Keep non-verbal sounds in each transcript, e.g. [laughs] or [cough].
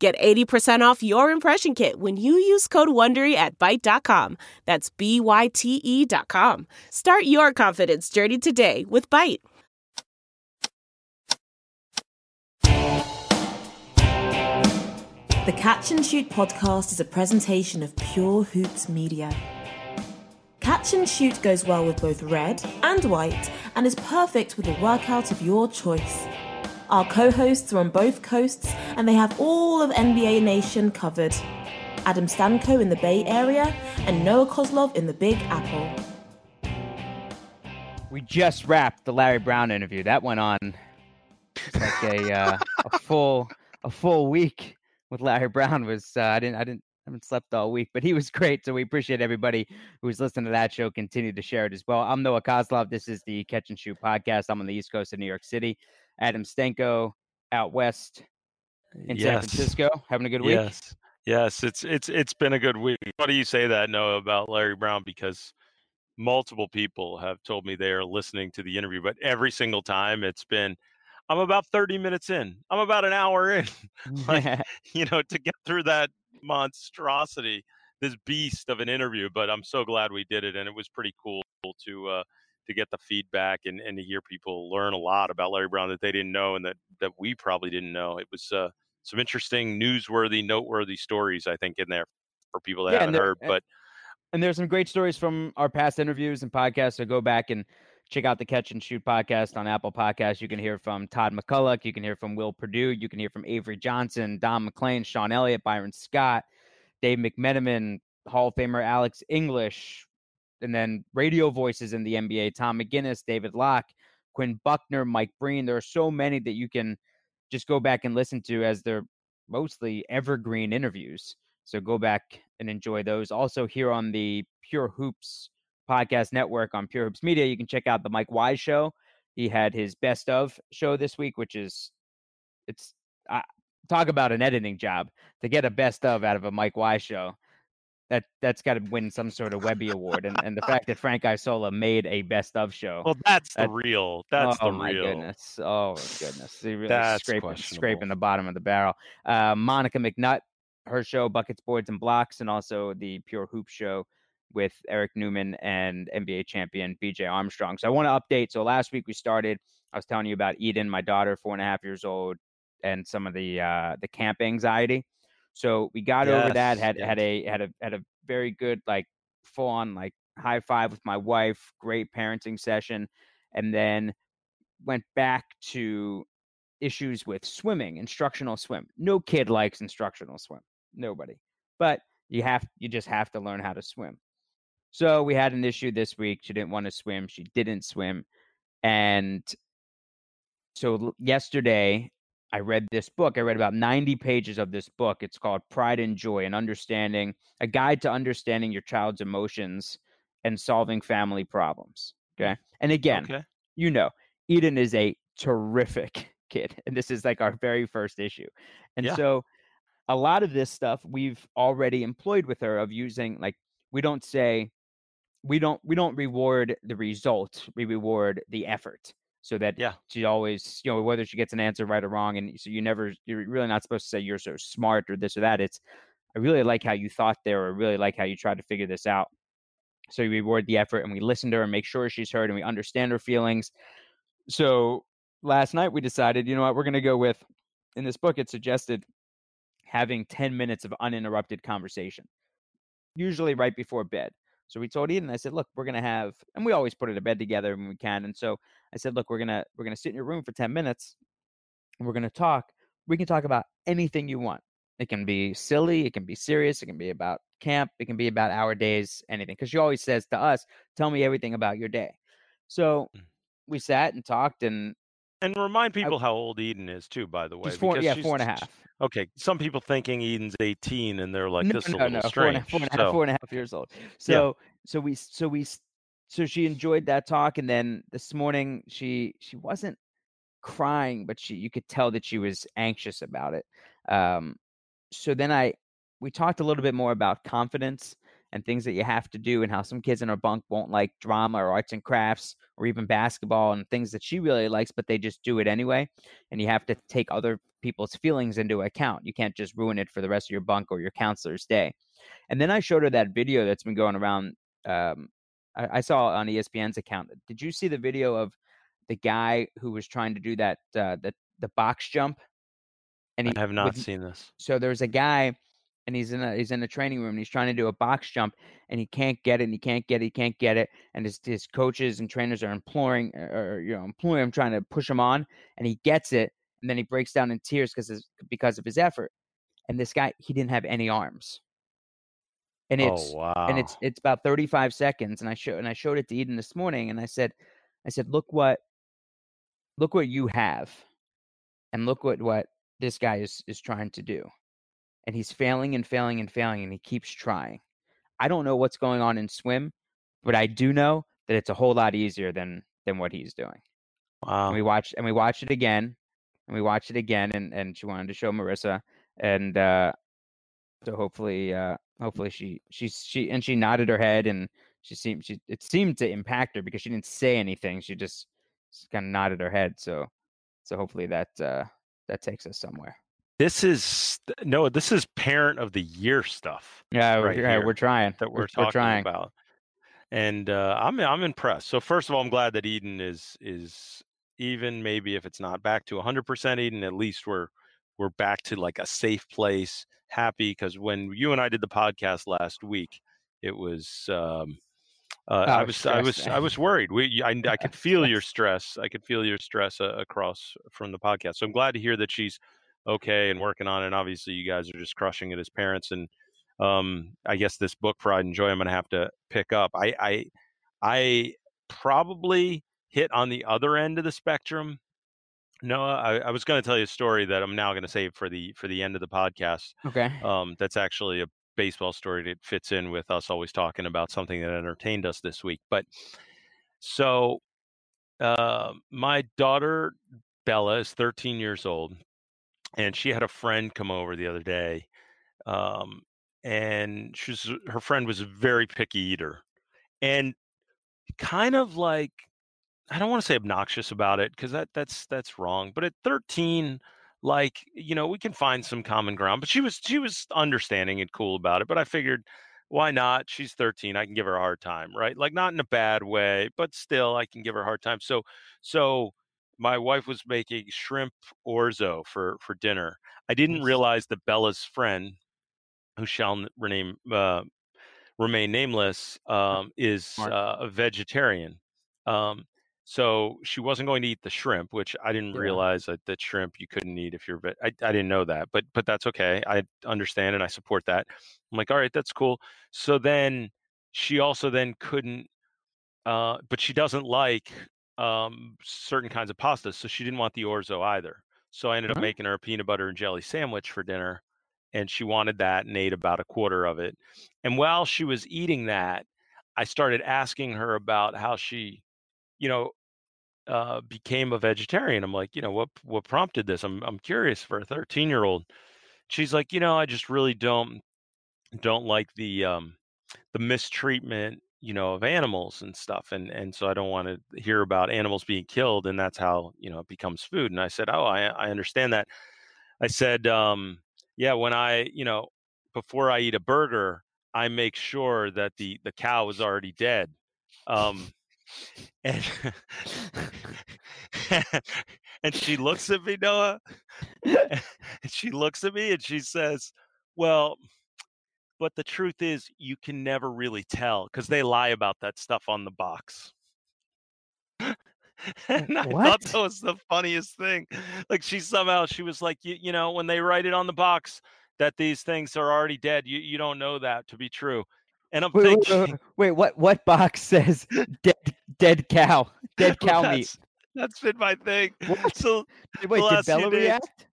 Get 80% off your impression kit when you use code WONDERY at Byte.com. That's B-Y-T-E dot com. Start your confidence journey today with Byte. The Catch and Shoot podcast is a presentation of Pure Hoops Media. Catch and Shoot goes well with both red and white and is perfect with a workout of your choice. Our co hosts are on both coasts and they have all of NBA Nation covered. Adam Stanko in the Bay Area and Noah Kozlov in the Big Apple. We just wrapped the Larry Brown interview. That went on like a uh, a [laughs] full a full week with Larry Brown. Was uh, I didn't I didn't I haven't slept all week, but he was great. So we appreciate everybody who's listening to that show. Continue to share it as well. I'm Noah Kozlov. This is the Catch and Shoot podcast. I'm on the East Coast of New York City. Adam Stenko out west in yes. San Francisco, having a good week. Yes, yes, it's it's it's been a good week. Why do you say that, Noah, about Larry Brown? Because multiple people have told me they are listening to the interview, but every single time it's been, I'm about 30 minutes in. I'm about an hour in. [laughs] [laughs] like, you know, to get through that monstrosity, this beast of an interview. But I'm so glad we did it, and it was pretty cool to uh, to get the feedback and, and to hear people learn a lot about Larry Brown that they didn't know and that that we probably didn't know. It was uh, some interesting, newsworthy, noteworthy stories I think in there for people that Yeah, haven't there- heard. But And there's some great stories from our past interviews and podcasts. So go back and check out the Catch and Shoot podcast on Apple Podcasts. You can hear from Todd McCulloch. You can hear from Will Perdue. You can hear from Avery Johnson, Don MacLean, Sean Elliott, Byron Scott, Dave McMenamin, Hall of Famer Alex English, and then radio voices in the NBA, Tom McGinnis, David Locke, Quinn Buckner, Mike Breen. There are so many that you can just go back and listen to as they're mostly evergreen interviews. So go back and enjoy those. Also, here on the Pure Hoops podcast network on Pure Hoops Media, you can check out the Mike Wise show. He had his best of show this week, which is it's uh, talk about an editing job to get a best of out of a Mike Wise show. That that's got to win some sort of Webby award, and and the fact that Frank Isola made a best of show. well, that's the real. That's oh the my real. goodness! Oh my goodness! Really That's scraping scraping the bottom of the barrel. Uh, Monica McNutt, her show Buckets, Boards, and Blocks, and also the Pure Hoop Show with Eric Newman and NBA champion BJ Armstrong. So I want to update. So last week we started. I was telling you about Eden, my daughter, four and a half years old, and some of the uh, the camp anxiety. So we got over that. Yes, Had had a had a had a very good like full on like high five with my wife. Great parenting session, and then went back to issues with swimming, instructional swim. No kid likes instructional swim. Nobody. But you have you just have to learn how to swim. So we had an issue this week. She didn't want to swim. She didn't swim. And so yesterday I read this book. I read about 90 pages of this book. It's called Pride and Joy and Understanding, a guide to understanding your child's emotions and solving family problems. Okay. And again, Okay. you know, Eden is a terrific [laughs] kid. And this is like our very first issue. And Yeah. so a lot of this stuff we've already employed with her of using like we don't say we don't we don't reward the result, we reward the effort. So that Yeah. she always, you know, whether she gets an answer right or wrong. And so you never you're really not supposed to say you're so smart or this or that. It's I really like how you thought there, or I really like how you tried to figure this out. So we reward the effort and we listen to her and make sure she's heard and we understand her feelings. So last night we decided, you know what, we're going to go with, in this book, it suggested having 10 minutes of uninterrupted conversation, usually right before bed. So we told Eden, I said, look, we're going to have, and we always put her to bed together when we can. And so I said, look, we're going to, we're going to sit in your room for 10 minutes and we're going to talk. We can talk about anything you want. It can be silly, it can be serious, it can be about camp, it can be about our days, anything. Because she always says to us, tell me everything about your day. So Mm. we sat and talked and And remind people how old Eden is too, by the way. she's four, yeah, she's- four and a half. Okay, some people thinking Eden's 18 and they're like, No, this is a no, little no, strange. a, four, and a half, so, four and a half years old. So, so we, so we, so she enjoyed that talk, and then this morning she she wasn't crying, but she you could tell that she was anxious about it. Um, so then I we talked a little bit more about confidence and things that you have to do, and how some kids in our bunk won't like drama or arts and crafts or even basketball and things that she really likes, but they just do it anyway. And you have to take other people's feelings into account. You can't just ruin it for the rest of your bunk or your counselor's day. And then I showed her that video that's been going around. Um, I, I saw on ESPN's account. Did you see the video of the guy who was trying to do that uh, the the box jump? And he I have not with- seen this. so there's a guy and he's in a he's in a training room and he's trying to do a box jump and he can't get it and he can't get it he can't get it and his his coaches and trainers are imploring or you know imploring him trying to push him on and he gets it and then he breaks down in tears because because of his effort and this guy he didn't have any arms and oh, it's oh wow. and it's it's about 35 seconds and i showed and i showed it to eden this morning and i said i said look what look what you have and look what what this guy is is trying to do and he's failing and failing and failing and he keeps trying. I don't know what's going on in swim but i do know that it's a whole lot easier than than what he's doing. Wow. and we watched and we watched it again and we watched it again and and she wanted to show marissa and uh so hopefully uh hopefully she she's she and she nodded her head and she seemed she it seemed to impact her because she didn't say anything she just, just kind of nodded her head so so hopefully that uh that takes us somewhere This is no, this is parent of the year stuff yeah Right yeah, we're trying that we're, we're, talking trying about. And uh, I'm I'm impressed. So first of all, I'm glad that Eden is is even maybe if it's not back to 100% Eden, at least we're we're back to like a safe place, happy because when you and I did the podcast last week, it was um uh, Oh, I was I was. I was worried. We I, I could [laughs] feel your stress. I could feel your stress uh, across from the podcast. So I'm glad to hear that she's okay and working on it. And obviously, you guys are just crushing it as parents. And um, I guess this book, Pride and Joy, I'm going to have to pick up. I I I probably hit on the other end of the spectrum. Noah, I, I was going to tell you a story that I'm now going to save for the for the end of the podcast. okay Um, that's actually a baseball story that fits in with us always talking about something that entertained us this week. But so uh, my daughter Bella is 13 years old, and she had a friend come over the other day, um, and she's her friend was a very picky eater, and kind of like I don't want to say obnoxious about it because that that's that's wrong. But at 13, like you know, we can find some common ground. But she was she was understanding and cool about it. But I figured, why not? She's 13. I can give her a hard time, right? Like not in a bad way, but still, I can give her a hard time. So so my wife was making shrimp orzo for for dinner. I didn't realize that Bella's friend, who shall rename uh, remain nameless, um, is uh, a vegetarian. Um, so she wasn't going to eat the shrimp, which I didn't Yeah. realize that, that shrimp you couldn't eat if you're. Ve- I I didn't know that, but but that's okay. I understand and I support that. I'm like, all right, that's cool. So then she also then couldn't, uh, but she doesn't like um, certain kinds of pastas, so she didn't want the orzo either. So I ended up Uh-huh. making her a peanut butter and jelly sandwich for dinner, and she wanted that and ate about a quarter of it. And while she was eating that, I started asking her about how she, you know, uh, became a vegetarian. I'm like, you know, what what prompted this? I'm I'm curious for a 13 year old. She's like, you know, I just really don't don't like the um the mistreatment, you know, of animals and stuff, and and so I don't want to hear about animals being killed, and that's how you know it becomes food. And I said, oh, I I understand that. I said, um, yeah, when I you know before I eat a burger, I make sure that the the cow is already dead. Um, [laughs] and [laughs] and she looks at me, Noah, [laughs] and she looks at me and she says, "Well, but the truth is, you can never really tell because they lie about that stuff on the box." [laughs] and I thought What? that was the funniest thing. Like she somehow she was like, you, you know, when they write it on the box that these things are already dead, you you don't know that to be true. And I'm Wait, thinking, wait, wait, wait, what what box [laughs] says dead dead cow, dead [laughs] cow meat? that's, that's been my thing. What? So Wait, did Bella react?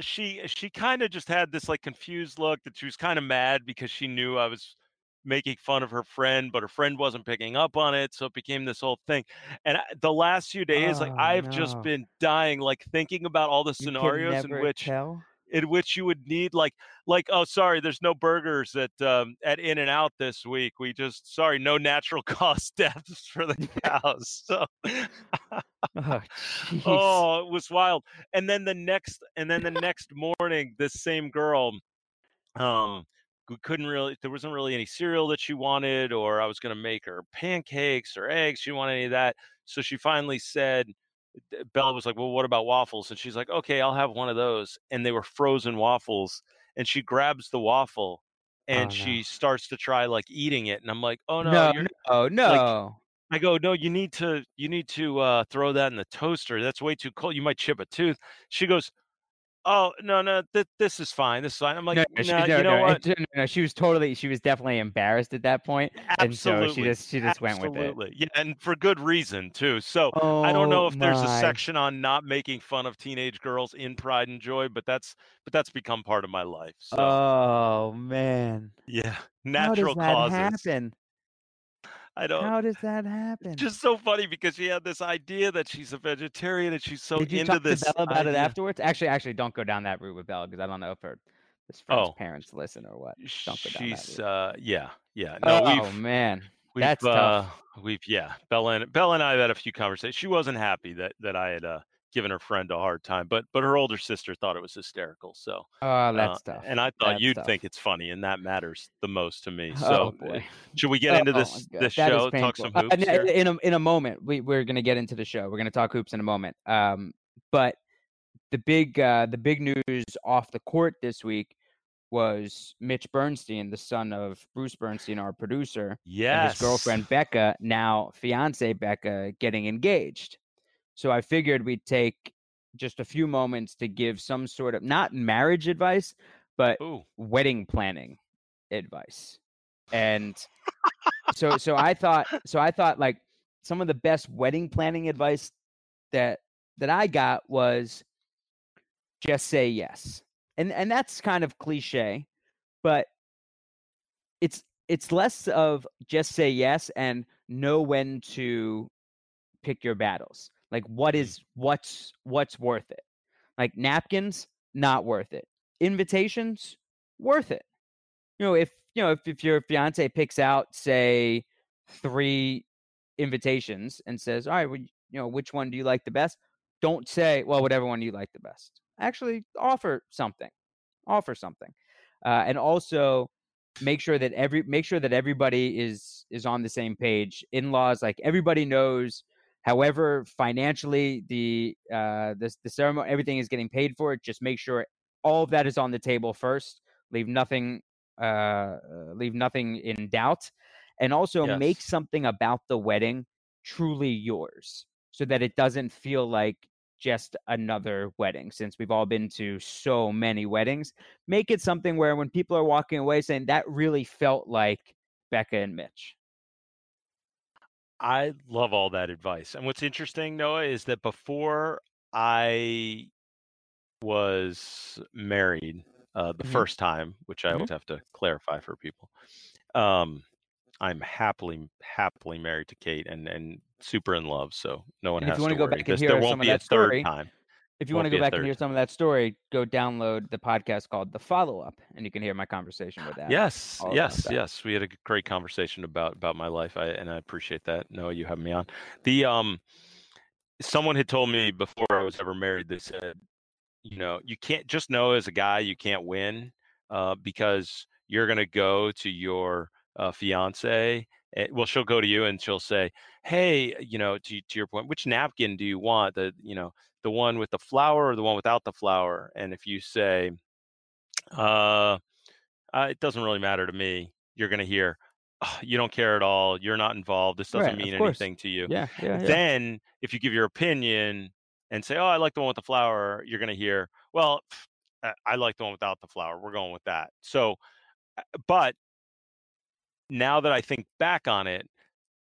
She she kind of just had this like confused look that she was kind of mad because she knew I was making fun of her friend, but her friend wasn't picking up on it, so it became this whole thing. And the last few days, oh, like I've no. just been dying, like thinking about all the scenarios in which tell? In which you would need like like oh sorry there's no burgers at um, at In-N-Out this week. We just sorry no natural [laughs] cause deaths for the [laughs] cows so oh, [laughs] oh, it was wild. And then the next and then the next morning this same girl um we couldn't really there wasn't really any cereal that she wanted or i was going to make her pancakes or eggs she didn't want any of that. So she finally said Bella was like, "Well, what about waffles?" And she's like, "Okay, I'll have one of those." And they were frozen waffles, and she grabs the waffle and oh, she starts to try like eating it, and I'm like, "Oh no, no, no, no." Like, I go, "No, you need to you need to uh, throw that in the toaster. That's way too cold. You might chip a tooth." She goes, oh no no th- this is fine this is fine. I'm like no, nah, she, no, you know no, what? no, no, she was totally she was definitely embarrassed at that point absolutely and so she just she just absolutely. went with it. yeah and for good reason too so oh, i don't oh know if my. there's a section on not making fun of teenage girls in pride and joy but that's but that's become part of my life so oh man. Yeah natural How does that causes. happen I don't. How does that happen? It's just so funny because she had this idea that she's a vegetarian and she's so Did you into talk this. to Bella about idea. it afterwards? Actually, actually, don't go down that route with Bella because I don't know if her this friend's Oh. parents listen or what. Don't go down that She's route. uh yeah yeah no oh we've man, we've that's uh tough. we've yeah Bella and Bella and I have had a few conversations. She wasn't happy that that I had uh given her friend a hard time, but but her older sister thought it was hysterical. So Oh, uh, that's tough. and I thought That's you'd tough. think it's funny, and that matters the most to me. Oh So uh, boy. [laughs] should we get Oh into my this God, this that show? Talk some Uh, hoops in, in a in a moment, we we're gonna get into the show. We're gonna talk hoops in a moment. Um, but the big uh the big news off the court this week was Mitch Bernstein, the son of Bruce Bernstein, our producer, and Yes. his girlfriend Becca, now fiance Becca, getting engaged. So I figured we'd take just a few moments to give some sort of not marriage advice, but Ooh. wedding planning advice. And [laughs] so so I thought so I thought like some of the best wedding planning advice that that I got was just say yes. And and that's kind of cliche, but it's it's less of just say yes and know when to pick your battles. Like what is what's what's worth it? Like napkins, not worth it. Invitations, worth it. You know, if you know, if, if your fiance picks out, say, three invitations and says, All right, well, you know, which one do you like the best? Don't say, well, whatever one you like the best. Actually offer something. Offer something. Uh, and also make sure that every make sure that everybody is is on the same page. In-laws, like everybody knows However, financially, the uh, the the ceremony, everything is getting paid for. It just make sure all of that is on the table first. Leave nothing, uh, leave nothing in doubt, and also make something about the wedding truly yours, so that it doesn't feel like just another wedding. Since we've all been to so many weddings, make it something where when people are walking away saying that really felt like Becca and Mitch. I love all that advice. And what's interesting, Noah, is that before I was married, uh, the Mhm. first time, which I Mhm. always have to clarify for people, um, I'm happily happily married to Kate and and super in love. So no one And has to to go worry. back This, there won't be a third story, time. If you want to go back and hear some of that story, go download the podcast called The Follow Up, and you can hear my conversation with that. Yes, yes, yes. We had a great conversation about about my life, I, and I appreciate that. Noah, you having me on. The um, someone had told me before I was ever married. They said, you know, you can't just know as a guy you can't win, uh, because you're gonna go to your uh, fiance. eh, Well, she'll go to you and she'll say, "Hey, you know, to to your point, which napkin do you want? The you know, the one with the flower or the one without the flower?" And if you say, uh uh, it doesn't really matter to me. You're going to hear, "Ugh, you don't care at all. You're not involved. This doesn't Right, mean anything to you. Yeah, yeah, yeah. Then, if you give your opinion and say, oh, I like the one with the flower, you're going to hear, well, I like the one without the flower. We're going with that. So, uh, but now that I think back on it,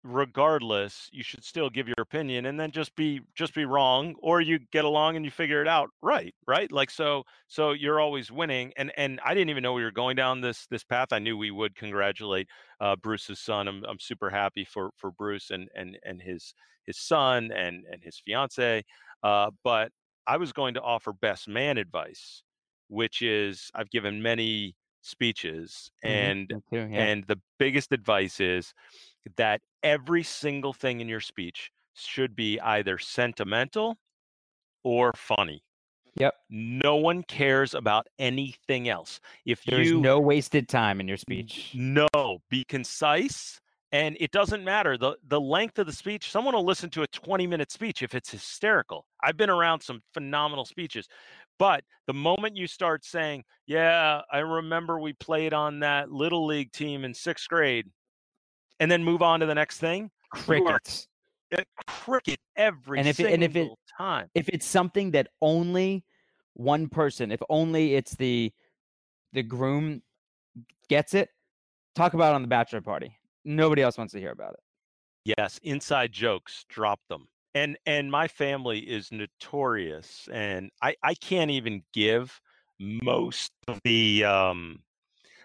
regardless you should still give your opinion and then just be just be wrong or you get along and you figure it out right right? Like so so you're always winning and and i didn't even know we were going down this this path. I knew we would congratulate uh, bruce's son. I'm, I'm super happy for for bruce and and and his his son and and his fiance uh, but i was going to offer best man advice which is i've given many speeches Mhm, and me too, yeah. and the biggest advice is that every single thing in your speech should be either sentimental or funny. Yep. No one cares about anything else. If There's you no wasted time in your speech. no, be concise and it doesn't matter the the length of the speech. Someone will listen to a 20-minute speech if it's hysterical. I've been around some phenomenal speeches. But the moment you start saying, "Yeah, I remember we played on that little league team in 6th grade," and then move on to the next thing, Crickets. cricket every And if it- single and if it- time. If it's something that only one person, if only it's the the groom gets it, talk about it on the bachelor party. Nobody else wants to hear about it. Yes, inside jokes, drop them. And and my family is notorious and I I can't even give most of the um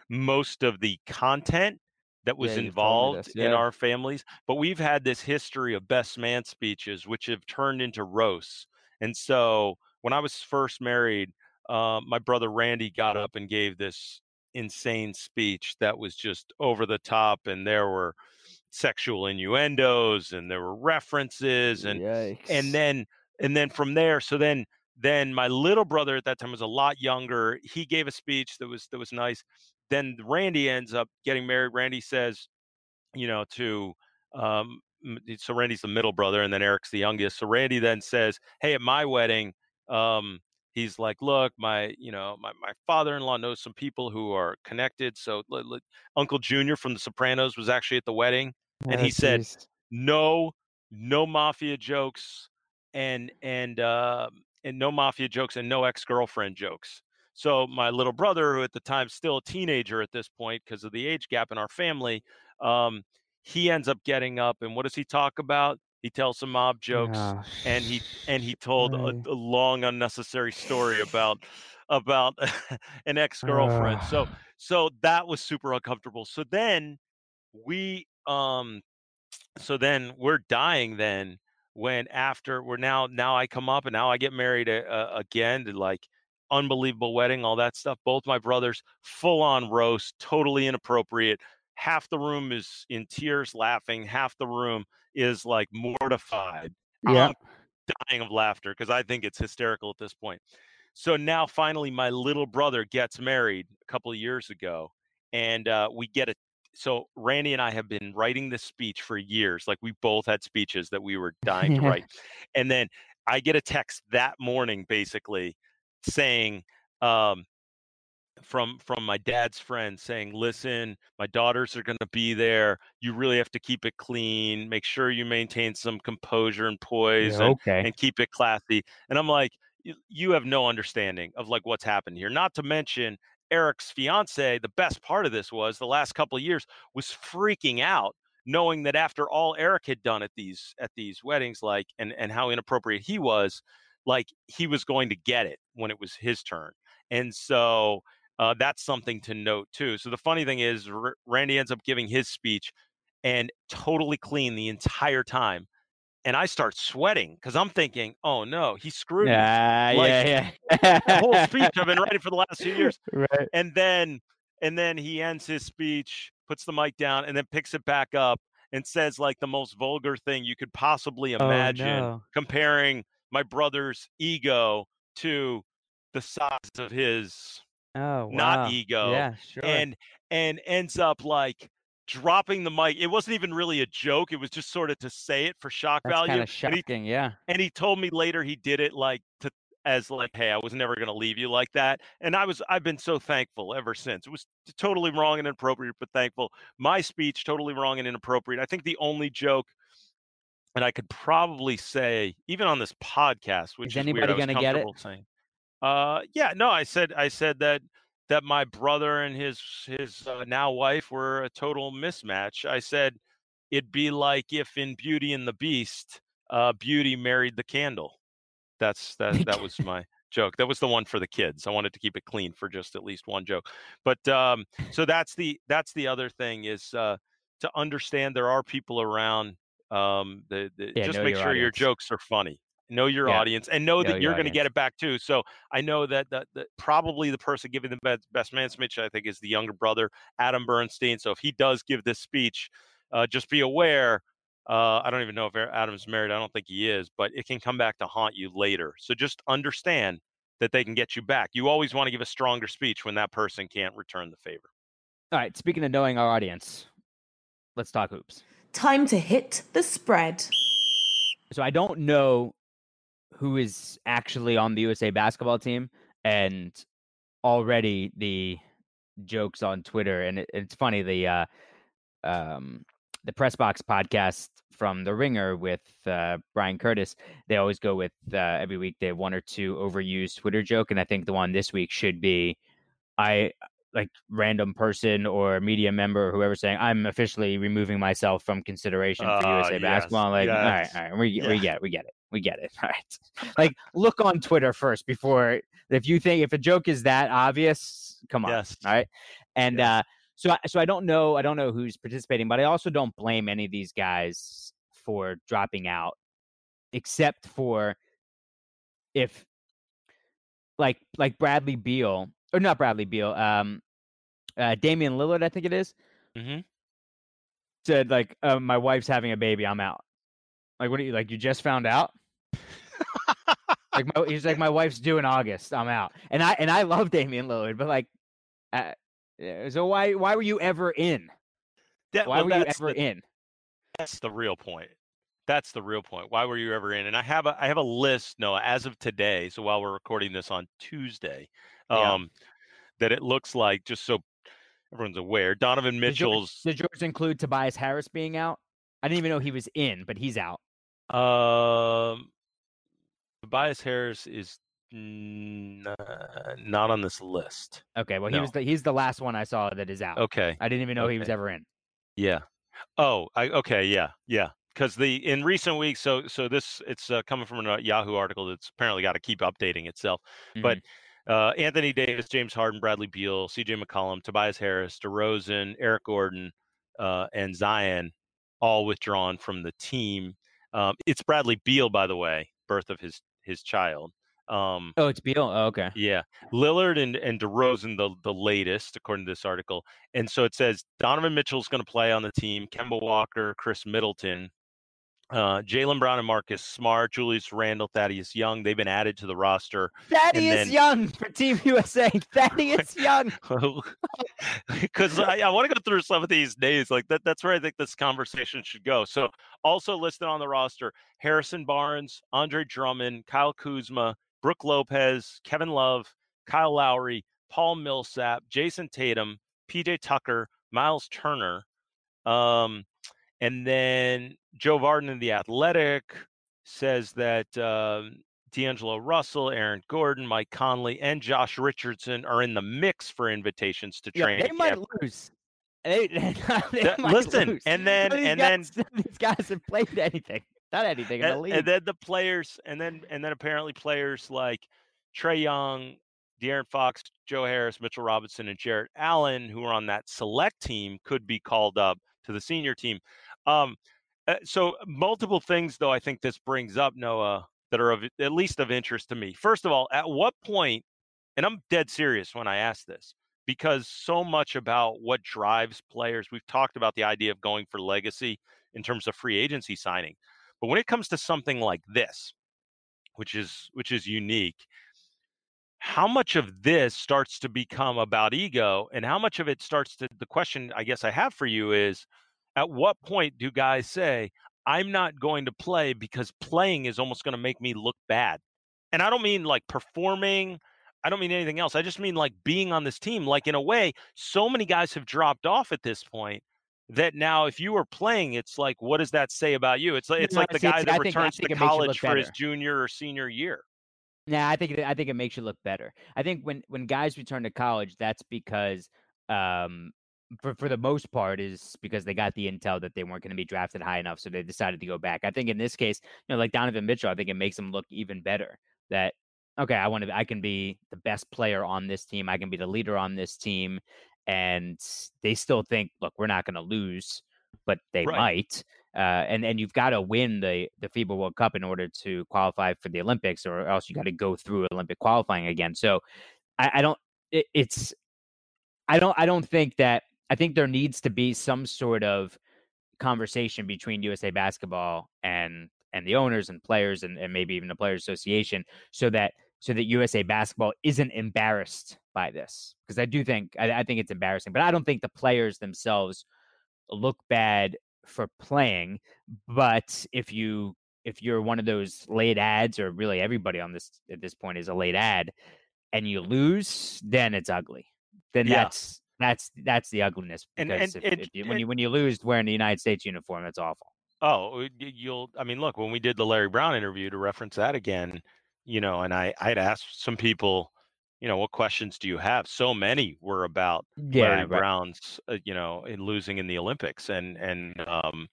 most of the content that was Yeah, you've told me involved this, in our families, but we've had this history of best man speeches which have turned into roasts. And so when I was first married, uh, my brother Randy got up and gave this insane speech that was just over the top and there were sexual innuendos and there were references and Yikes. and then and then from there so then then my little brother at that time was a lot younger he gave a speech that was that was nice then randy ends up getting married. Randy says you know to um so randy's the middle brother and then eric's the youngest. So randy then says hey at my wedding um he's like look my you know my, my father-in-law knows some people who are connected so li- li- uncle junior from the sopranos was actually at the wedding and he Oh, said, no no mafia jokes and and uh and no mafia jokes and no ex-girlfriend jokes so my little brother who at the time still a teenager at this point because of the age gap in our family um he ends up getting up and what does he talk about? He tells some mob jokes Oh, and he and he told a, a long unnecessary story about about [laughs] an ex-girlfriend. So so that was super uncomfortable. So then we um so then we're dying then when after we're now now i come up and now i get married uh, uh, again to like unbelievable wedding all that stuff both my brothers full on roast totally inappropriate half the room is in tears laughing half the room is like mortified yeah. I'm dying of laughter because i think it's hysterical at this point so now finally my little brother gets married a couple of years ago and uh, we get a so randy and i have been writing this speech for years like we both had speeches that we were dying to [laughs] write and then i get a text that morning basically saying um, from from my dad's friend saying listen my daughters are going to be there you really have to keep it clean make sure you maintain some composure and poise Yeah, and okay. and keep it classy. And I'm like, "You- you have no understanding of like what's happened here. Not to mention Eric's fiance. The best part of this was the last couple of years was freaking out, knowing that after all Eric had done at these at these weddings, like and and how inappropriate he was, like he was going to get it when it was his turn. And so uh, that's something to note too. So the funny thing is, R- Randy ends up giving his speech and totally clean the entire time and I start sweating because I'm thinking, oh no, he screwed me. Yeah, Like, yeah, yeah. The whole speech I've been [laughs] writing for the last few years. right. And then and then he ends his speech, puts the mic down, and then picks it back up and says like the most vulgar thing you could possibly Oh, imagine, no. comparing my brother's ego to the size of his Oh, wow. not ego, Yeah, sure. and and ends up like dropping the mic. It wasn't even really a joke. It was just sort of to say it for shock That's value. kind of And he shocking. Yeah. and he told me later he did it like to as like hey i was never going to leave you like that and i was i've been so thankful ever since it was totally wrong and inappropriate but thankful my speech totally wrong and inappropriate i think the only joke and i could probably say even on this podcast which is, anybody was gonna get it? saying uh yeah no i said i said that that my brother and his his uh, now wife were a total mismatch i said it'd be like if in Beauty and the Beast, uh, Beauty married the candle. That's that. That was my joke. That was the one for the kids. I wanted to keep it clean for just at least one joke. But um, so that's the that's the other thing is uh, to understand there are people around. Um, the, the Yeah, just make your sure your jokes are funny. Know your Yeah. audience and know Know that your you're going to get it back too. So I know that that, that probably the person giving the best, best man speech, I think, is the younger brother, Adam Bernstein. So if he does give this speech, uh, just be aware. Uh, I don't even know if Adam's married. I don't think he is, but it can come back to haunt you later. So just understand that they can get you back. You always want to give a stronger speech when that person can't return the favor. All right. Speaking of knowing our audience, let's talk hoops. Time to hit the spread. So I don't know who is actually on the USA basketball team, and already the jokes on Twitter, and it, it's funny the uh, um, the press box podcast from the Ringer with uh, Bryan Curtis. They always go with uh, every week they have one or two overused Twitter joke, and I think the one this week should be I like random person or media member or whoever saying I'm officially removing myself from consideration for Ah, USA yes, basketball. Like, all right, yes. all right, we, Yeah. we get it, we get it, we get it. [laughs] All right, like look on Twitter first before if you think if a joke is that obvious, come on, Yes. all right. And Yes. uh, so I- so I don't know I don't know who's participating, but I also don't blame any of these guys for dropping out, except for if like like Bradley Beal or not Bradley Beal, um, uh, Damian Lillard, I think it is, Mm-hmm. said like uh, my wife's having a baby, I'm out. Like what do you like? You just found out? [laughs] like my, he's like my wife's due in August. I'm out. And I and I love Damian Lillard, but like, uh, so why why were you ever in? That, Why well, were you ever the, in? That's the real point. That's the real point. Why were you ever in? And I have a I have a list, Noah, as of today. So while we're recording this on Tuesday, Yeah. um, that it looks like just so everyone's aware, Donovan Mitchell's Did yours include Tobias Harris being out? I didn't even know he was in, but he's out. um Tobias Harris is n- uh, not on this list. Okay, well he was the, he's the last one I saw that is out. Okay. I didn't even know he was ever in. Yeah. Oh, I okay, yeah, yeah. Because the in recent weeks, so so this it's uh, coming from a Yahoo article that's apparently got to keep updating itself. But uh, Anthony Davis, James Harden, Bradley Beal, C.J. McCollum, Tobias Harris, DeRozan, Eric Gordon, uh, and Zion, all withdrawn from the team. Um, it's Bradley Beal, by the way, birth of his his child. Um, oh, it's Beal. Oh, okay. yeah, Lillard and and DeRozan the the latest according to this article, and so it says Donovan Mitchell's going to play on the team. Kemba Walker, Khris Middleton, uh, Jaylen Brown and Marcus Smart, Julius Randle, Thaddeus Young. They've been added to the roster. Thaddeus then- Young for Team USA. [laughs] Thaddeus Young. [laughs] [laughs] because I, I want to go through some of these names. Like that, that's where I think this conversation should go. So, also listed on the roster: Harrison Barnes, Andre Drummond, Kyle Kuzma, Brooke Lopez, Kevin Love, Kyle Lowry, Paul Millsap, Jayson Tatum, PJ Tucker, Miles Turner, um, and then Joe Vardon in the Athletic says that. Um, D'Angelo Russell, Aaron Gordon, Mike Conley, and Josh Richardson are in the mix for invitations to Yeah, they might camp. lose. They, [laughs] they might listen, lose. and then and then [laughs] guys, of these guys have played anything. Not anything in the and, league. and then the players, and then and then apparently players like Trae Young, De'Aaron Fox, Joe Harris, Mitchell Robinson, and Jarrett Allen, who are on that select team, could be called up to the senior team. Um, uh, so multiple things, though, I think this brings up Noah that are of at least of interest to me. First of all, at what point, and I'm dead serious when I ask this, because so much about what drives players, we've talked about the idea of going for legacy in terms of free agency signing. But when it comes to something like this, which is which is unique, how much of this starts to become about ego and how much of it starts to the question I guess I have for you is at what point do guys say I'm not going to play because playing is almost going to make me look bad? And I don't mean like performing, I don't mean anything else. I just mean like being on this team. Like in a way, so many guys have dropped off at this point that now if you were playing, it's like, what does that say about you? It's like it's No, like the guy that I returns think to it makes you college for his junior or senior year. Nah, I think it, I think it makes you look better. I think when when guys return to college, that's because um, for for the most part is because they got the intel that they weren't going to be drafted high enough, so they decided to go back. I think in this case, you know, like Donovan Mitchell, I think it makes them look even better. That okay, I want to, I can be the best player on this team, I can be the leader on this team, and they still think, look, we're not going to lose, but they right. might. Uh, and and you've got to win the the FIBA World Cup in order to qualify for the Olympics, or else you got to go through Olympic qualifying again. So I, I don't. It, it's I don't. I don't think that I think there needs to be some sort of conversation between USA Basketball and and the owners and players and, and maybe even the Players Association so that so that USA Basketball isn't embarrassed by this because I do think I, I think it's embarrassing, but I don't think the players themselves look bad for playing. But if you if you're one of those late ads, or really everybody on this at this point is a late ad, and you lose, then it's ugly. Then yeah. that's that's that's the ugliness. Because and, and, if, it, if you, when you when you lose wearing the United States uniform, that's awful. Oh, you'll. I mean, look, when we did the Larry Brown interview to reference that again, you know, and I I had asked some people, you know, what questions do you have? So many were about yeah, Larry right. Brown's, uh, you know, in losing in the Olympics, and and um,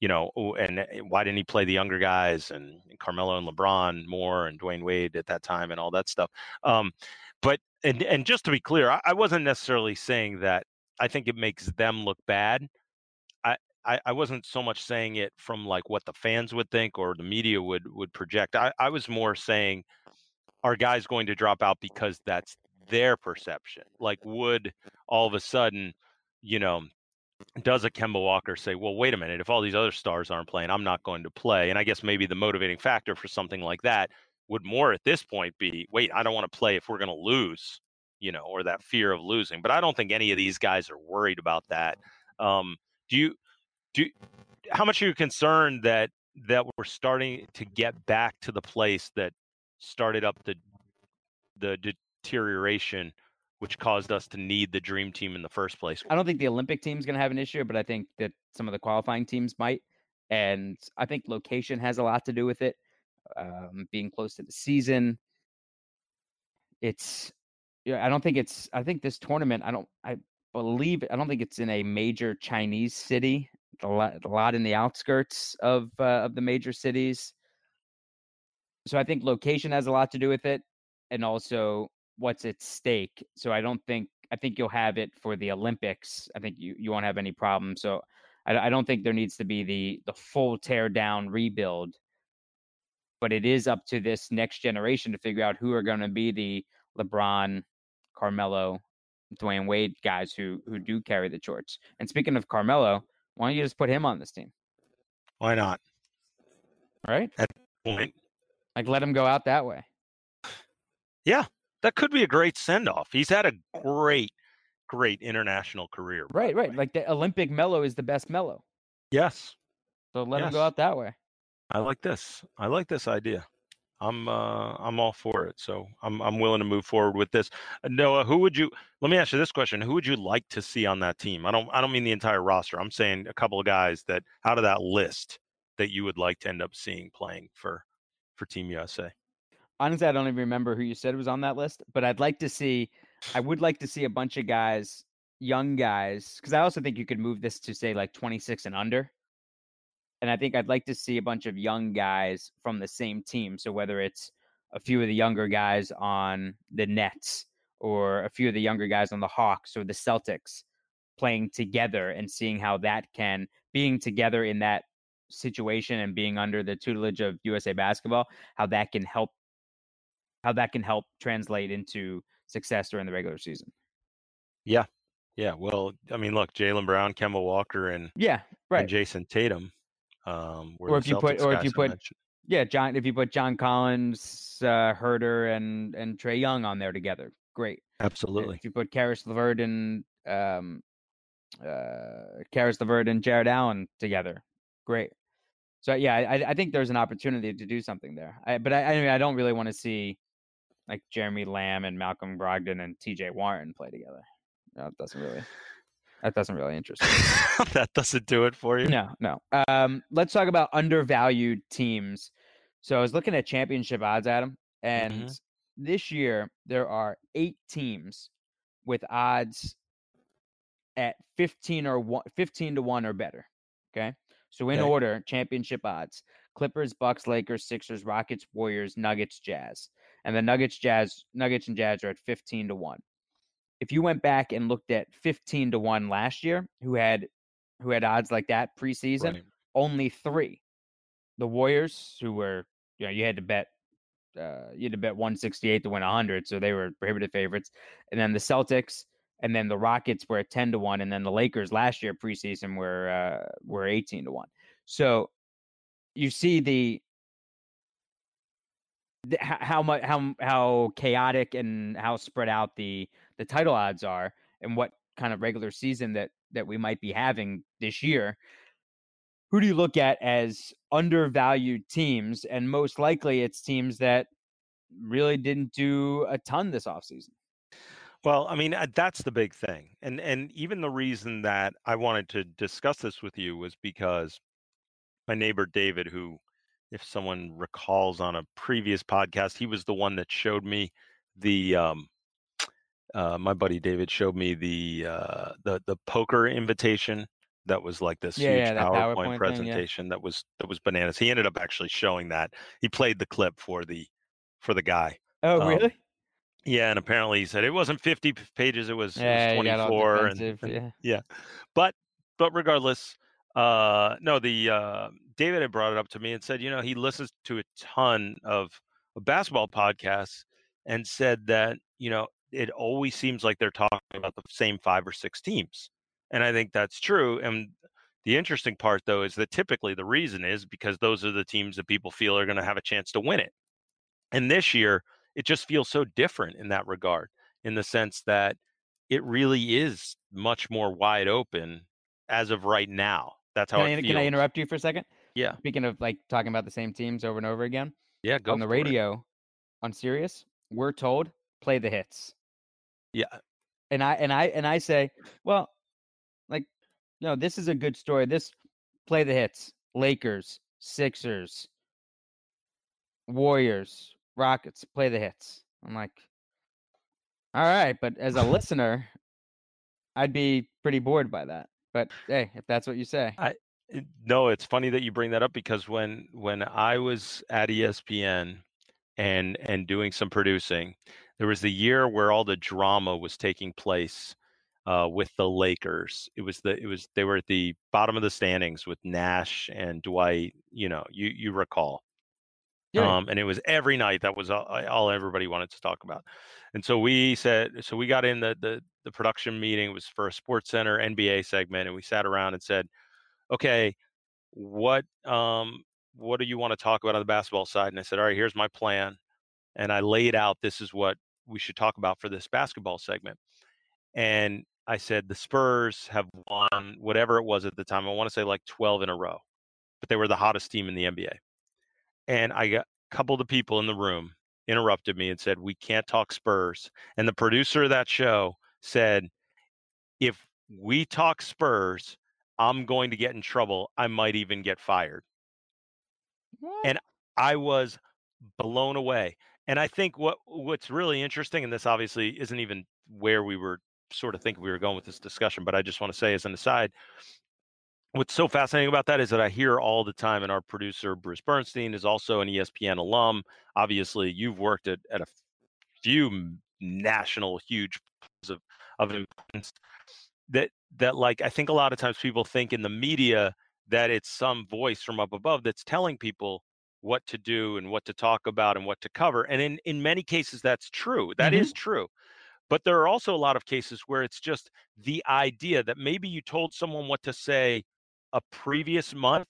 you know, and eh, why didn't he play the younger guys and Carmelo and LeBron more and Dwyane Wade at that time and all that stuff. Um, but and and just to be clear, I, I wasn't necessarily saying that I think it makes them look bad. I, I, I wasn't so much saying it from like what the fans would think or the media would would project. I, I was more saying, are guys going to drop out because that's their perception? Like, would all of a sudden, you know, does a Kemba Walker say, well, wait a minute, if all these other stars aren't playing, I'm not going to play? And I guess maybe the motivating factor for something like that would more at this point be, wait, I don't want to play if we're going to lose, you know, or that fear of losing. But I don't think any of these guys are worried about that. Um, do you, do, how much are you concerned that that we're starting to get back to the place that started up the the deterioration which caused us to need the dream team in the first place. I don't think the Olympic team's going to have an issue, but I think that some of the qualifying teams might. And I think location has a lot to do with it um, being close to the season. It's, yeah, I don't think it's, I think this tournament, I don't, I believe, I don't think it's in a major Chinese city, a lot, a lot in the outskirts of, uh, of the major cities. So I think location has a lot to do with it. And also what's at stake. So I don't think, I think you'll have it for the Olympics. I think you, you won't have any problem. So I, I don't think there needs to be the, the full tear down rebuild but it is up to this next generation to figure out who are going to be the LeBron, Carmelo, Dwyane Wade guys who who do carry the torch. And speaking of Carmelo, why don't you just put him on this team? Why not? Right? At point. Like let him go out that way. Yeah, that could be a great send off. He's had a great, great international career. Right, right. Like the Olympic Melo is the best Melo. Yes. So let yes. him go out that way. I like this. I like this idea. I'm uh, I'm all for it. So I'm I'm willing to move forward with this. Uh, Noah, who would you? Let me ask you this question: Who would you like to see on that team? I don't I don't mean the entire roster. I'm saying a couple of guys that out of that list that you would like to end up seeing playing for for Team USA. Honestly, I don't even remember who you said was on that list, but I'd like to see. I would like to see a bunch of guys, young guys, because I also think you could move this to say like 26 and under and I think I'd like to see a bunch of young guys from the same team. So whether it's a few of the younger guys on the Nets or a few of the younger guys on the Hawks or the Celtics playing together and seeing how that can being together in that situation and being under the tutelage of USA basketball, how that can help how that can help translate into success during the regular season. Yeah. Yeah. Well, I mean, look, Jaylen Brown, Kemba Walker, and yeah, right. and Jayson Tatum um, or if you put, or if you put, yeah, John, if you put John Collins, uh, Huerter, and and Trae Young on there together, great. Absolutely. If you put Caris LeVert and um, uh, Caris LeVert and Jarrett Allen together, great. So yeah, I, I think there's an opportunity to do something there. I, but I, I mean, I don't really want to see like Jeremy Lamb and Malcolm Brogdon and T.J. Warren play together. No, it doesn't really. That doesn't really interest me. [laughs] that doesn't do it for you. No, no. Um, let's talk about undervalued teams. So I was looking at championship odds, Adam, and mm-hmm. this year there are eight teams with odds at 15 or one, 15 to 1 or better. Okay. So in Okay. order, championship odds. Clippers, Bucks, Lakers, Sixers, Rockets, Warriors, Nuggets, Jazz. And the Nuggets, Jazz, Nuggets and Jazz are at 15 to 1. If you went back and looked at 15 to 1 last year, who had who had odds like that preseason, Right. only 3. The Warriors, who were, you know, you had to bet uh, you had to bet 168 to win 100, so they were prohibitive favorites. And then the Celtics, and then the Rockets were at 10 to 1, and then the Lakers last year preseason were uh, were 18 to 1. So you see the, the how much how how chaotic and how spread out the the title odds are and what kind of regular season that that we might be having this year who do you look at as undervalued teams and most likely it's teams that really didn't do a ton this offseason Well, I mean, uh, that's the big thing. And and even the reason that I wanted to discuss this with you was because my neighbor David, who if someone recalls on a previous podcast, he was the one that showed me the um uh, my buddy David showed me the uh, the the poker invitation that was like this Yeah, huge yeah, PowerPoint, PowerPoint thing, yeah. presentation that was that was bananas. He ended up actually showing that. He played the clip for the for the guy. oh Um, really Yeah, and apparently he said it wasn't 50 pages, it was, it yeah was got all 24 and, and [laughs] yeah but but regardless, uh no, the uh David had brought it up to me and said, you know, he listens to a ton of basketball podcasts and said that, you know, it always seems like they're talking about the same five or six teams. And I think that's true. And the interesting part though is that typically the reason is because those are the teams that people feel are going to have a chance to win it. And this year, it just feels so different in that regard, in the sense that it really is much more wide open as of right now. That's how can I, it inter- feels. can I interrupt you for a second Yeah, speaking of like talking about the same teams over and over again yeah. Go on the for it. radio on Sirius, we're told play the hits. Yeah, And I and I and I say, well, like, no, this is a good story. This play the hits. Lakers, Sixers, Warriors, Rockets, play the hits. I'm like, all [laughs] right, but as a listener, I'd be pretty bored by that. But hey, if that's what you say. It- no, it's funny that you bring that up because when when I was at ESPN and and doing some producing, there was the year where all the drama was taking place uh, with the Lakers. It was the it was they were at the bottom of the standings with Nash and Dwight. You know, you you recall. Yeah. Um, and it was every night that was all, all everybody wanted to talk about. And so we said, so we got in the, the the production meeting. It was for a Sports Center NBA segment, and we sat around and said, okay, what um what do you want to talk about on the basketball side? And I said, all right, here's my plan, and I laid out this is what we should talk about for this basketball segment. And I said the Spurs have won whatever it was at the time. I want to say like 12 in a row, but they were the hottest team in the NBA. And I got a couple of the people in the room interrupted me and said, We can't talk Spurs. And the producer of that show said, If we talk Spurs, I'm going to get in trouble. I might even get fired. What? and I was blown away. And I think what what's really interesting, and this obviously isn't even where we were sort of thinking we were going with this discussion, but I just want to say as an aside, what's so fascinating about that is that I hear all the time, and our producer Bruce Bernstein is also an ESPN alum. Obviously, you've worked at, at a few national huge of of importance. That that like I think a lot of times people think in the media that it's some voice from up above that's telling people what to do and what to talk about and what to cover. And in in many cases that's true. That is Mhm. true. But there are also a lot of cases where it's just the idea that maybe you told someone what to say a previous month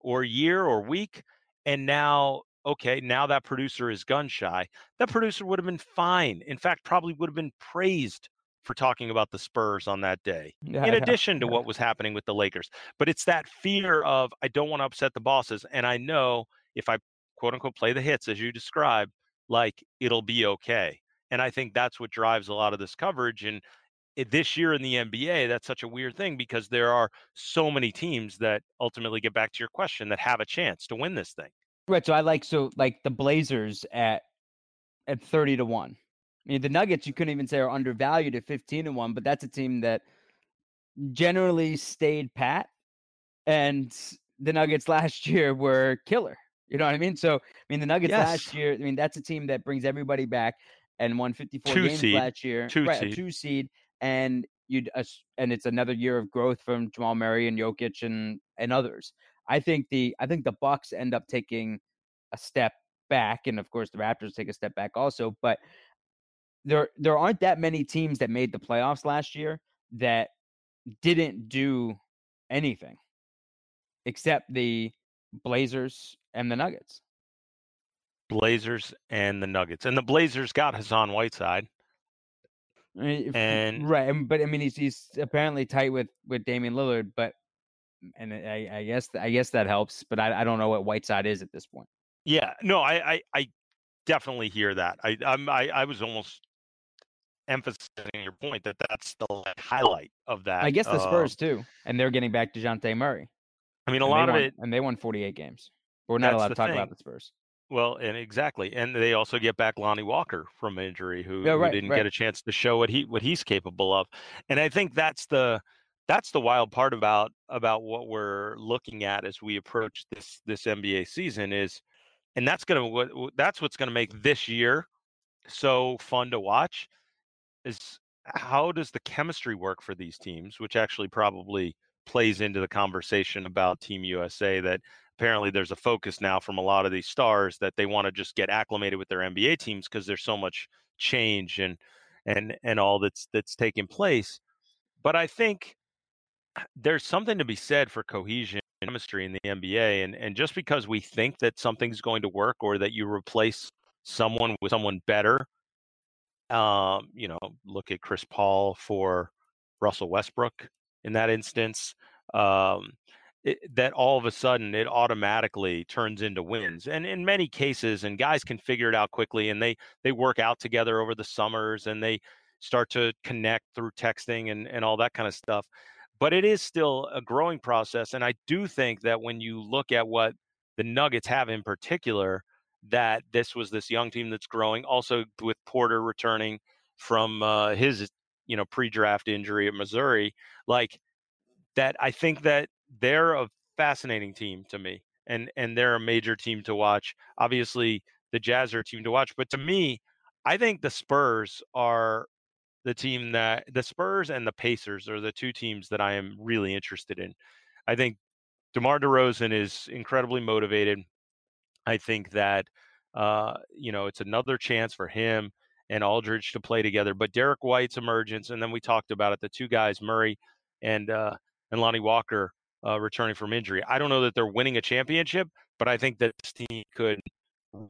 or year or week and now okay, now that producer is gun shy. That producer would have been fine. In fact, probably would have been praised for talking about the Spurs on that day Yeah, in addition to what was happening with the Lakers. But it's that fear of I don't want to upset the bosses, and I know if I quote unquote play the hits as you described, like it'll be okay. And I think that's what drives a lot of this coverage. And this year in the NBA, that's such a weird thing because there are so many teams that ultimately get back to your question that have a chance to win this thing. Right. So I like so like the Blazers at at thirty to one. I mean the Nuggets you couldn't even say are undervalued at fifteen to one, but that's a team that generally stayed pat, and the Nuggets [laughs] last year were killer. You know what I mean? So I mean the Nuggets Yes. last year. I mean that's a team that brings everybody back and won 54 Two games seed. last year. Two right, seed. a two seed, and you'd uh, and it's another year of growth from Jamal Murray and Jokic and and others. I think the I think the Bucks end up taking a step back, and of course the Raptors take a step back also. But there there aren't that many teams that made the playoffs last year that didn't do anything except the Blazers and the Nuggets. Blazers and the Nuggets, and the Blazers got Hassan Whiteside. I mean, And- right, but I mean, he's he's apparently tight with with Damian Lillard, but and I, I guess I guess that helps, but I, I don't know what Whiteside is at this point. Yeah, no, I, I, I definitely hear that. I, I'm, I, I was almost emphasizing your point that that's the like, highlight of that. I guess the uh, Spurs too, and they're getting back Dejounte Murray. I mean, a lot of won- it. and they won 48 games. But we're not allowed to talk about the Spurs. Well, and exactly, and they also get back Lonnie Walker from injury, who, Yeah, who didn't right. get a chance to show what he what he's capable of. And I think that's the that's the wild part about about what we're looking at as we approach this this NBA season is, and that's gonna what that's what's gonna make this year so fun to watch is how does the chemistry work for these teams, which actually probably plays into the conversation about Team USA that apparently there's a focus now from a lot of these stars that they want to just get acclimated with their NBA teams because there's so much change and and and all that's that's taking place. But I think there's something to be said for cohesion and chemistry in the NBA and and just because we think that something's going to work or that you replace someone with someone better um you know look at Chris Paul for Russell Westbrook in that instance um it, that all of a sudden it automatically turns into wins and in many cases and guys can figure it out quickly and they they work out together over the summers and they start to connect through texting and and all that kind of stuff but it is still a growing process and i do think that when you look at what the nuggets have in particular that this was this young team that's growing also with porter returning from uh, his you know pre-draft injury at missouri like that i think that they're a fascinating team to me and and they're a major team to watch. Obviously the jazz are a team to watch but to me i think the spurs are the team that the spurs and the pacers are the two teams that i am really interested in. I think demar DeRozan is incredibly motivated. I think that uh you know it's another chance for him and aldridge to play together but derrick white's emergence and then we talked about it the two guys murray and uh and lonnie walker uh, returning from injury. I don't know that they're winning a championship, but I think that this team could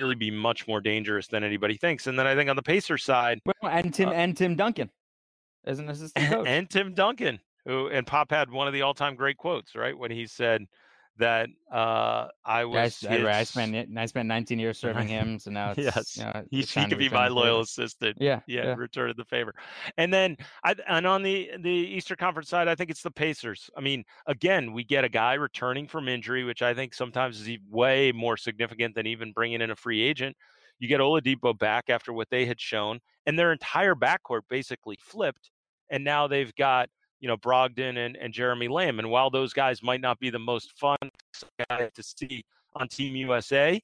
really be much more dangerous than anybody thinks. And then I think on the Pacers side, Well, and Tim Uh, and Tim Duncan as an assistant [laughs] coach. and Tim Duncan, who and Pop had one of the all-time great quotes, right, when he said that uh, I I, was. I- I his- spent I spent 19 years [laughs] serving him, so now it's Yes, you know, he, he could be my loyal assistant. Yeah, yeah, yeah. return the favor. And then I and on the the Eastern Conference side, I think it's the Pacers. I mean, again, we get a guy returning from injury, which I think sometimes is way more significant than even bringing in a free agent. You get Oladipo back after what they had shown, and their entire backcourt basically flipped, and now they've got you know Brogdon and, and Jeremy Lamb. And while those guys might not be the most fun guys to see on Team USA,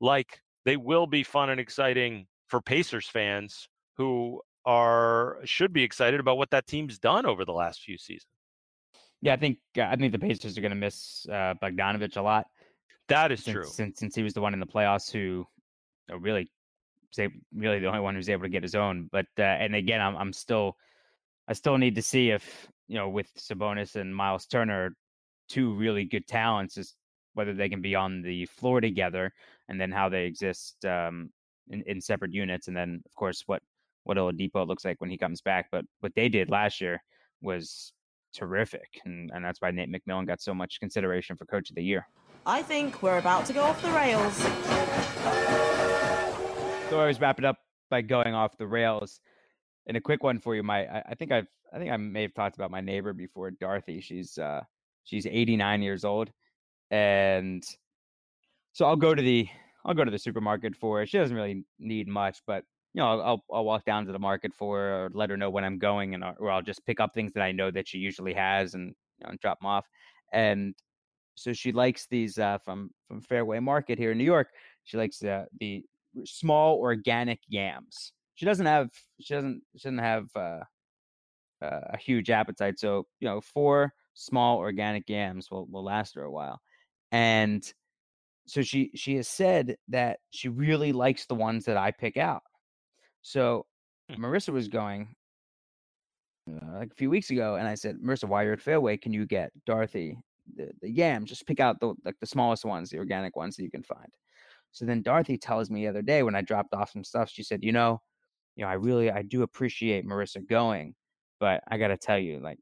like they will be fun and exciting for Pacers fans who are should be excited about what that team's done over the last few seasons. Yeah, I think uh, I think the Pacers are going to miss uh, Bogdanovic a lot. That is since, true. Since since he was the one in the playoffs who uh, really say really the only one who's able to get his own. But uh, and again, I'm I'm still I still need to see if you know with Sabonis and Miles Turner, two really good talents, is whether they can be on the floor together, and then how they exist um, in, in separate units, and then of course what what Oladipo looks like when he comes back. But what they did last year was terrific, and, and that's why Nate McMillan got so much consideration for Coach of the Year. I think we're about to go off the rails. So I always wrap it up by going off the rails. And a quick one for you, my I, I think I've I think I may have talked about my neighbor before, Dorothy. She's uh she's 89 years old. And so I'll go to the I'll go to the supermarket for her. She doesn't really need much, but you know, I'll I'll walk down to the market for her or let her know when I'm going, and or I'll just pick up things that I know that she usually has and you know, drop them off. And so she likes these uh, from from Fairway Market here in New York. She likes uh, the small organic yams. She doesn't have she doesn't she doesn't have uh, uh, a huge appetite. So you know, four small organic yams will will last her a while. And so she she has said that she really likes the ones that I pick out. So Hmm. Marissa was going uh, like a few weeks ago, and I said, Marissa, while you're at Fairway, can you get Dorothy the, the yam? Just pick out the like the smallest ones, the organic ones that you can find. So then Dorothy tells me the other day when I dropped off some stuff, she said, you know, you know, I really I do appreciate Marissa going, but I gotta tell you, like,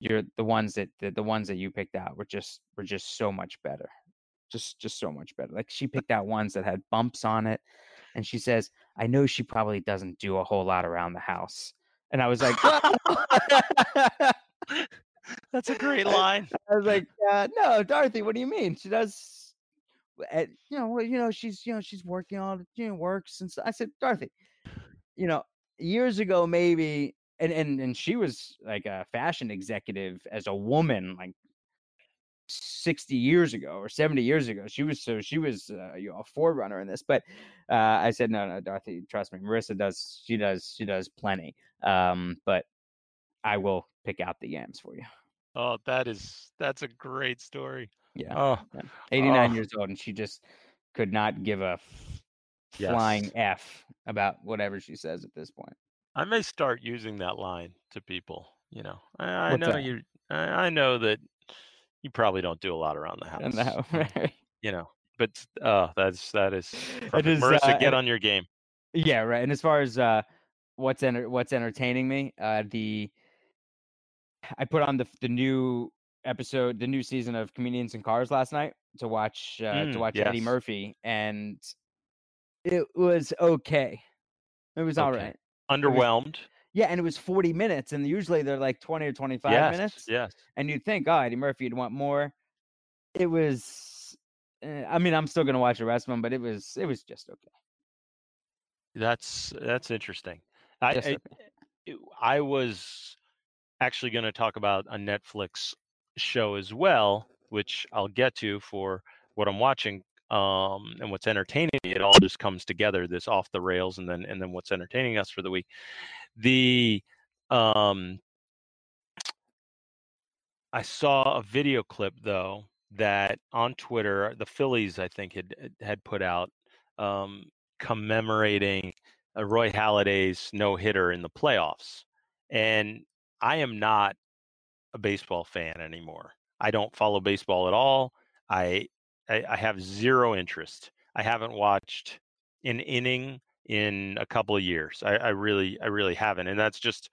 you're the ones that the, the ones that you picked out were just were just so much better. Just just so much better. Like she picked out ones that had bumps on it. And she says, I know she probably doesn't do a whole lot around the house. And I was like, [laughs] That's a great [laughs] line. I was like, uh, no, Dorothy, what do you mean? She does, uh, you know, well, you know, she's, you know, she's working on, you know, works and so I said, Dorothy, you know, years ago, maybe, and and and she was like a fashion executive as a woman, like 60 years ago or 70 years ago. She was so she was uh, you know a forerunner in this. But uh, I said, no, no, Dorothy, trust me, Marissa does, she does, she does plenty. Um, but I will pick out the yams for you. Oh, that is that's a great story. Yeah. Oh, 89 Oh. years old, and she just could not give a f- flying F about whatever she says at this point. I may start using that line to people. You know, I, I know that? you. I, I know that you probably don't do a lot around the [laughs] house. Now, [laughs] right? You know, but uh, that's that is. It Perfect. is, Marissa, uh, get on your game. Yeah, right. And as far as uh, what's enter- what's entertaining me, uh, the I put on the the new episode, the new season of Comedians in Cars last night to watch uh, to Mm, watch Eddie. Murphy, and it was okay. It was all Okay. right. Underwhelmed. Yeah, and it was forty minutes, and usually they're like twenty or twenty five yes. minutes. Yes. and you'd think, oh, Eddie Murphy, you'd want more. It was, eh, I mean, I'm still gonna watch the rest of them, but it was, it was just okay. That's that's interesting. I Just I, okay. I was actually going to talk about a Netflix show as well, which I'll get to for what I'm watching um, and what's entertaining. It all just comes together. This off the rails, and then and then what's entertaining us for the week. The um, I saw a video clip though that on Twitter, the Phillies I think had had put out um, commemorating uh, Roy Halladay's no hitter in the playoffs, and I am not a baseball fan anymore. I don't follow baseball at all. I I, I have zero interest. I haven't watched an inning in a couple of years. I, I really I really haven't, and that's just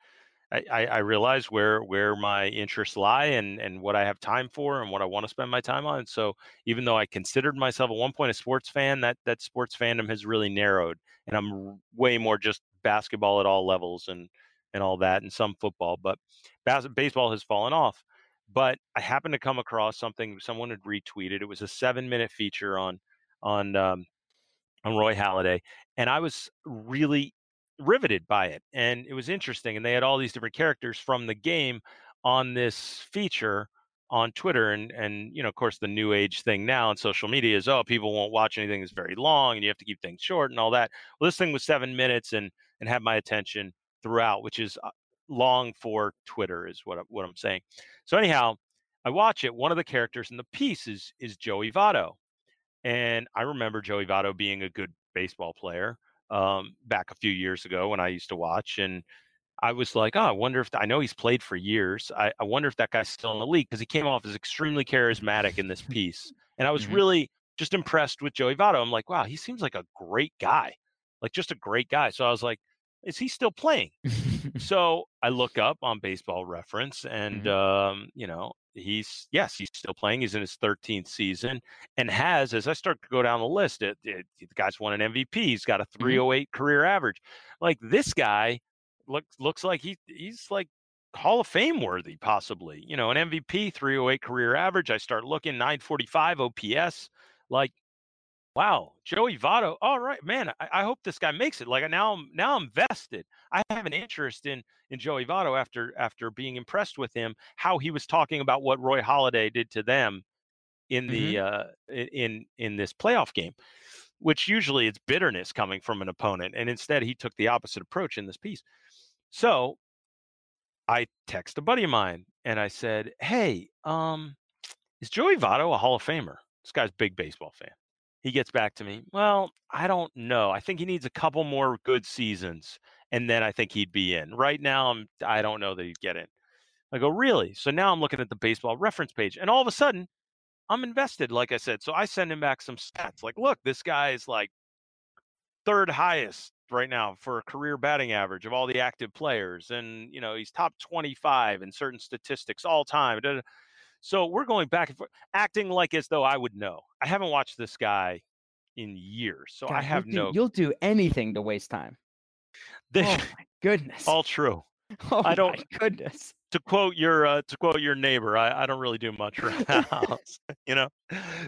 I, I, realize where where my interests lie and and what I have time for and what I want to spend my time on. So even though I considered myself at one point a sports fan, that that sports fandom has really narrowed, and I'm way more just basketball at all levels and and all that, and some football. But bas- baseball has fallen off. But I happened to come across something someone had retweeted. It was a seven minute feature on on um, on Roy Halladay, and I was really riveted by it and it was interesting and they had all these different characters from the game on this feature on Twitter and and you know of course the new age thing now on social media is oh people won't watch anything that's very long and you have to keep things short and all that well this thing was 7 minutes and and had my attention throughout which is uh, long for Twitter is what what I'm saying so anyhow I watch it one of the characters in the piece is is Joey Votto and I remember Joey Votto being a good baseball player um, back a few years ago when I used to watch. And I was like, oh, I wonder if I know he's played for years. I, I wonder if that guy's still in the league because he came off as extremely charismatic in this [laughs] piece. And I was Mhm. really just impressed with Joey Votto. I'm like, wow, he seems like a great guy, like just a great guy. So I was like, is he still playing? [laughs] so I look up on Baseball Reference, and um, you know, he's yes, he's still playing. He's in his 13th season, and has as I start to go down the list, it, it, the guy's won an MVP. He's got a 308 career average. Like this guy looks looks like he he's like Hall of Fame worthy, possibly. You know, an MVP, 308 career average. I start looking 945 OPS. Like wow, Joey Votto. All right, man. I, I, hope this guy makes it. Like now, I'm now I'm vested. I have an interest in in Joey Votto after after being impressed with him, how he was talking about what Roy Halladay did to them in the mm-hmm. uh, in in this playoff game, which usually it's bitterness coming from an opponent, and instead he took the opposite approach in this piece. So I text a buddy of mine and I said, "Hey, um, is Joey Votto a Hall of Famer?" This guy's a big baseball fan. He gets back to me. Well, I don't know. I think he needs a couple more good seasons, and then I think he'd be in. Right now, I'm. I don't know that he'd get in. I go, really? So now I'm looking at the baseball reference page, and all of a sudden, I'm invested. Like I said, so I send him back some stats. Like, look, this guy is like third highest right now for a career batting average of all the active players, and you know he's top 25 in certain statistics all time. So we're going back and forth, acting like as though I would know. I haven't watched this guy in years, so God, I have you'll no. Do, you'll do anything to waste time. This, oh [laughs] my goodness! All true. [laughs] Oh I don't. goodness. To quote your uh, to quote your neighbor, I, I don't really do much around the [laughs] house, you know.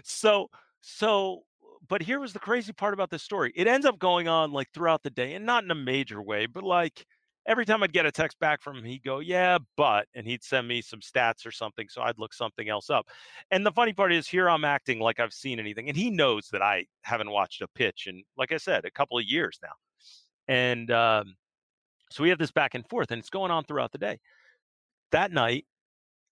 So so but here was the crazy part about this story. It ends up going on like throughout the day, and not in a major way, but like every time I'd get a text back from him, he'd go, Yeah, but, and he'd send me some stats or something. So I'd look something else up. And the funny part is, here I'm acting like I've seen anything. And he knows that I haven't watched a pitch in, like I said, a couple of years now. And um, so we have this back and forth, and it's going on throughout the day. That night,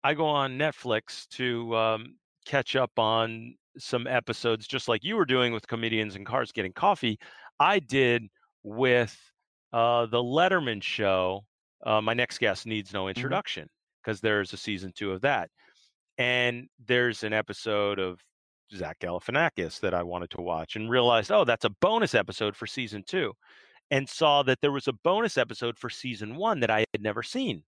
I go on Netflix to um, catch up on some episodes, just like you were doing with comedians and cars getting coffee. I did with uh, the Letterman show. Uh, my next guest needs no mm-hmm. introduction because mm-hmm. there's a season two of that, and there's an episode of Zach Galifianakis that I wanted to watch and realized, oh, that's a bonus episode for season two, and saw that there was a bonus episode for season one that I had never seen.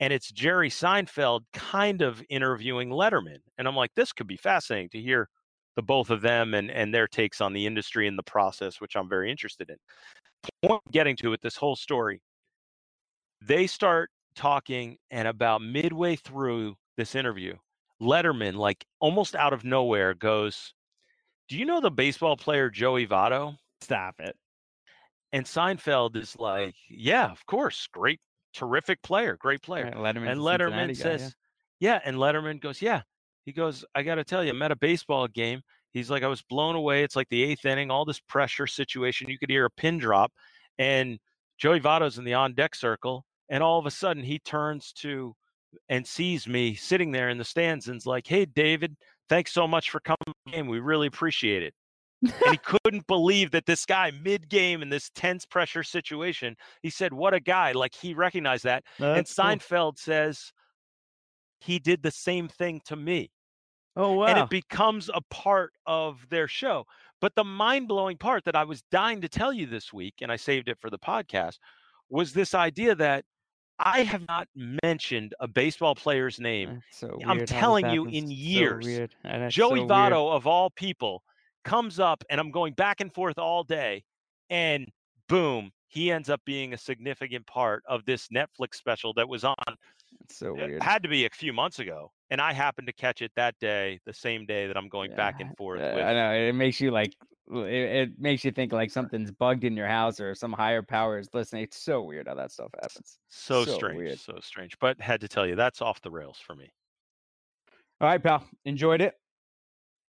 And it's Jerry Seinfeld kind of interviewing Letterman. And I'm like, this could be fascinating to hear the both of them and, and their takes on the industry and the process, which I'm very interested in point I'm getting to with this whole story, they start talking, and about midway through this interview, Letterman, like almost out of nowhere, goes, Do you know the baseball player Joey Votto? Stop it. And Seinfeld is like, Yeah, of course. Great, terrific player, great player. Right, Letterman and Letterman says, guy, yeah. yeah. And Letterman goes, Yeah. He goes, I got to tell you, I'm at a baseball game He's like, I was blown away. It's like the eighth inning, all this pressure situation. You could hear a pin drop, and Joey Votto's in the on deck circle, and all of a sudden he turns to and sees me sitting there in the stands and's like, Hey, David, thanks so much for coming in. We really appreciate it. and he [laughs] couldn't believe that this guy mid game in this tense pressure situation, he said, What a guy. Like he recognized that. And Seinfeld cool. says, He did the same thing to me. Oh wow. And it becomes a part of their show. But the mind-blowing part that I was dying to tell you this week and I saved it for the podcast was this idea that I have not mentioned a baseball player's name. So I'm telling you in years. So Joey so Votto of all people comes up and I'm going back and forth all day and boom, he ends up being a significant part of this Netflix special that was on. It's so it weird. had to be a few months ago and I happened to catch it that day, the same day that I'm going yeah, back and forth. With. I know it makes you like it, it, makes you think like something's bugged in your house or some higher power is listening. It's so weird how that stuff happens. So, so strange, weird. so strange. But had to tell you, that's off the rails for me. All right, pal. Enjoyed it.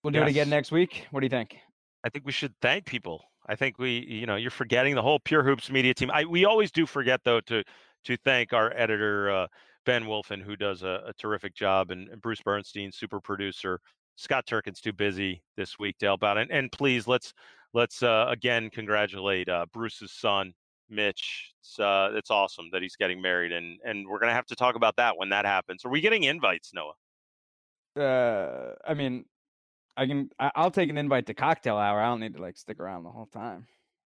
We'll do yes. it again next week. What do you think? I think we should thank people. I think we, you know, you're forgetting the whole Pure Hoops media team. I we always do forget though to to thank our editor. Uh, Ben Wolfen, who does a, a terrific job, and, and, Bruce Bernstein, super producer. Scott Turkin's too busy this week to help out. And, and please let's let's uh, again congratulate uh, Bruce's son, Mitch. It's uh, it's awesome that he's getting married, and and we're gonna have to talk about that when that happens. Are we getting invites, Noah? Uh, I mean, I can. I'll take an invite to cocktail hour. I don't need to like stick around the whole time.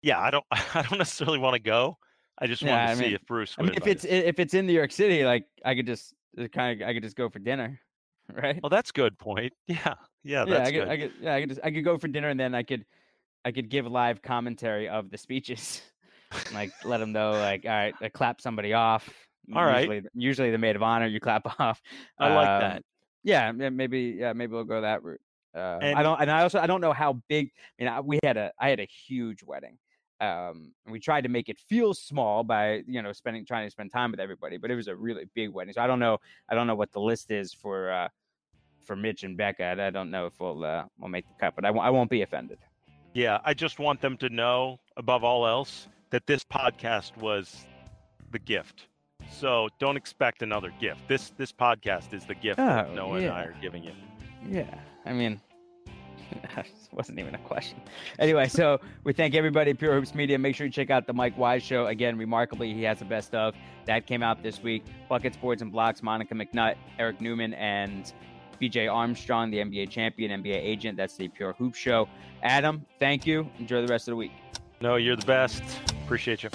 Yeah, I don't. [laughs] I don't necessarily want to go. I just yeah, to I see if Bruce. I mean, if it's if it's in New York City, like I could just kind of I could just go for dinner, [laughs] right? Well, that's good point. [laughs] Yeah, yeah, yeah. I could, I could, yeah, I could just I could go for dinner and then I could I could give live commentary of the speeches, [laughs] like let them know, like all right, I clap somebody off. All right. Usually, usually the maid of honor, you clap off. I like that. Um, yeah, maybe yeah, maybe we'll go that route. Uh, and, I don't, and I also I don't know how big. I mean, I, we had a I had a huge wedding. Um, and we tried to make it feel small by you know spending trying to spend time with everybody, but it was a really big wedding. So I don't know I don't know what the list is for uh, for Mitch and Becca. I don't know if we'll uh, we'll make the cut, but I w- I won't be offended. Yeah, I just want them to know above all else that this podcast was the gift. So don't expect another gift. This this podcast is the gift oh, that Noah yeah. and I are giving you. Yeah, I mean, [laughs] wasn't even a question. Anyway, so we thank everybody at Pure Hoops Media. Make sure you check out the Mike Wise Show. Again, remarkably, he has the best of. That came out this week. Buckets, boards, and Blocks, Monica McNutt, Eric Newman, and BJ Armstrong, the NBA champion, NBA agent. That's the Pure Hoop Show. Adam, thank you. Enjoy the rest of the week. No, you're the best. Appreciate you.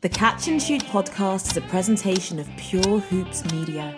The Catch and Shoot podcast is a presentation of Pure Hoops Media.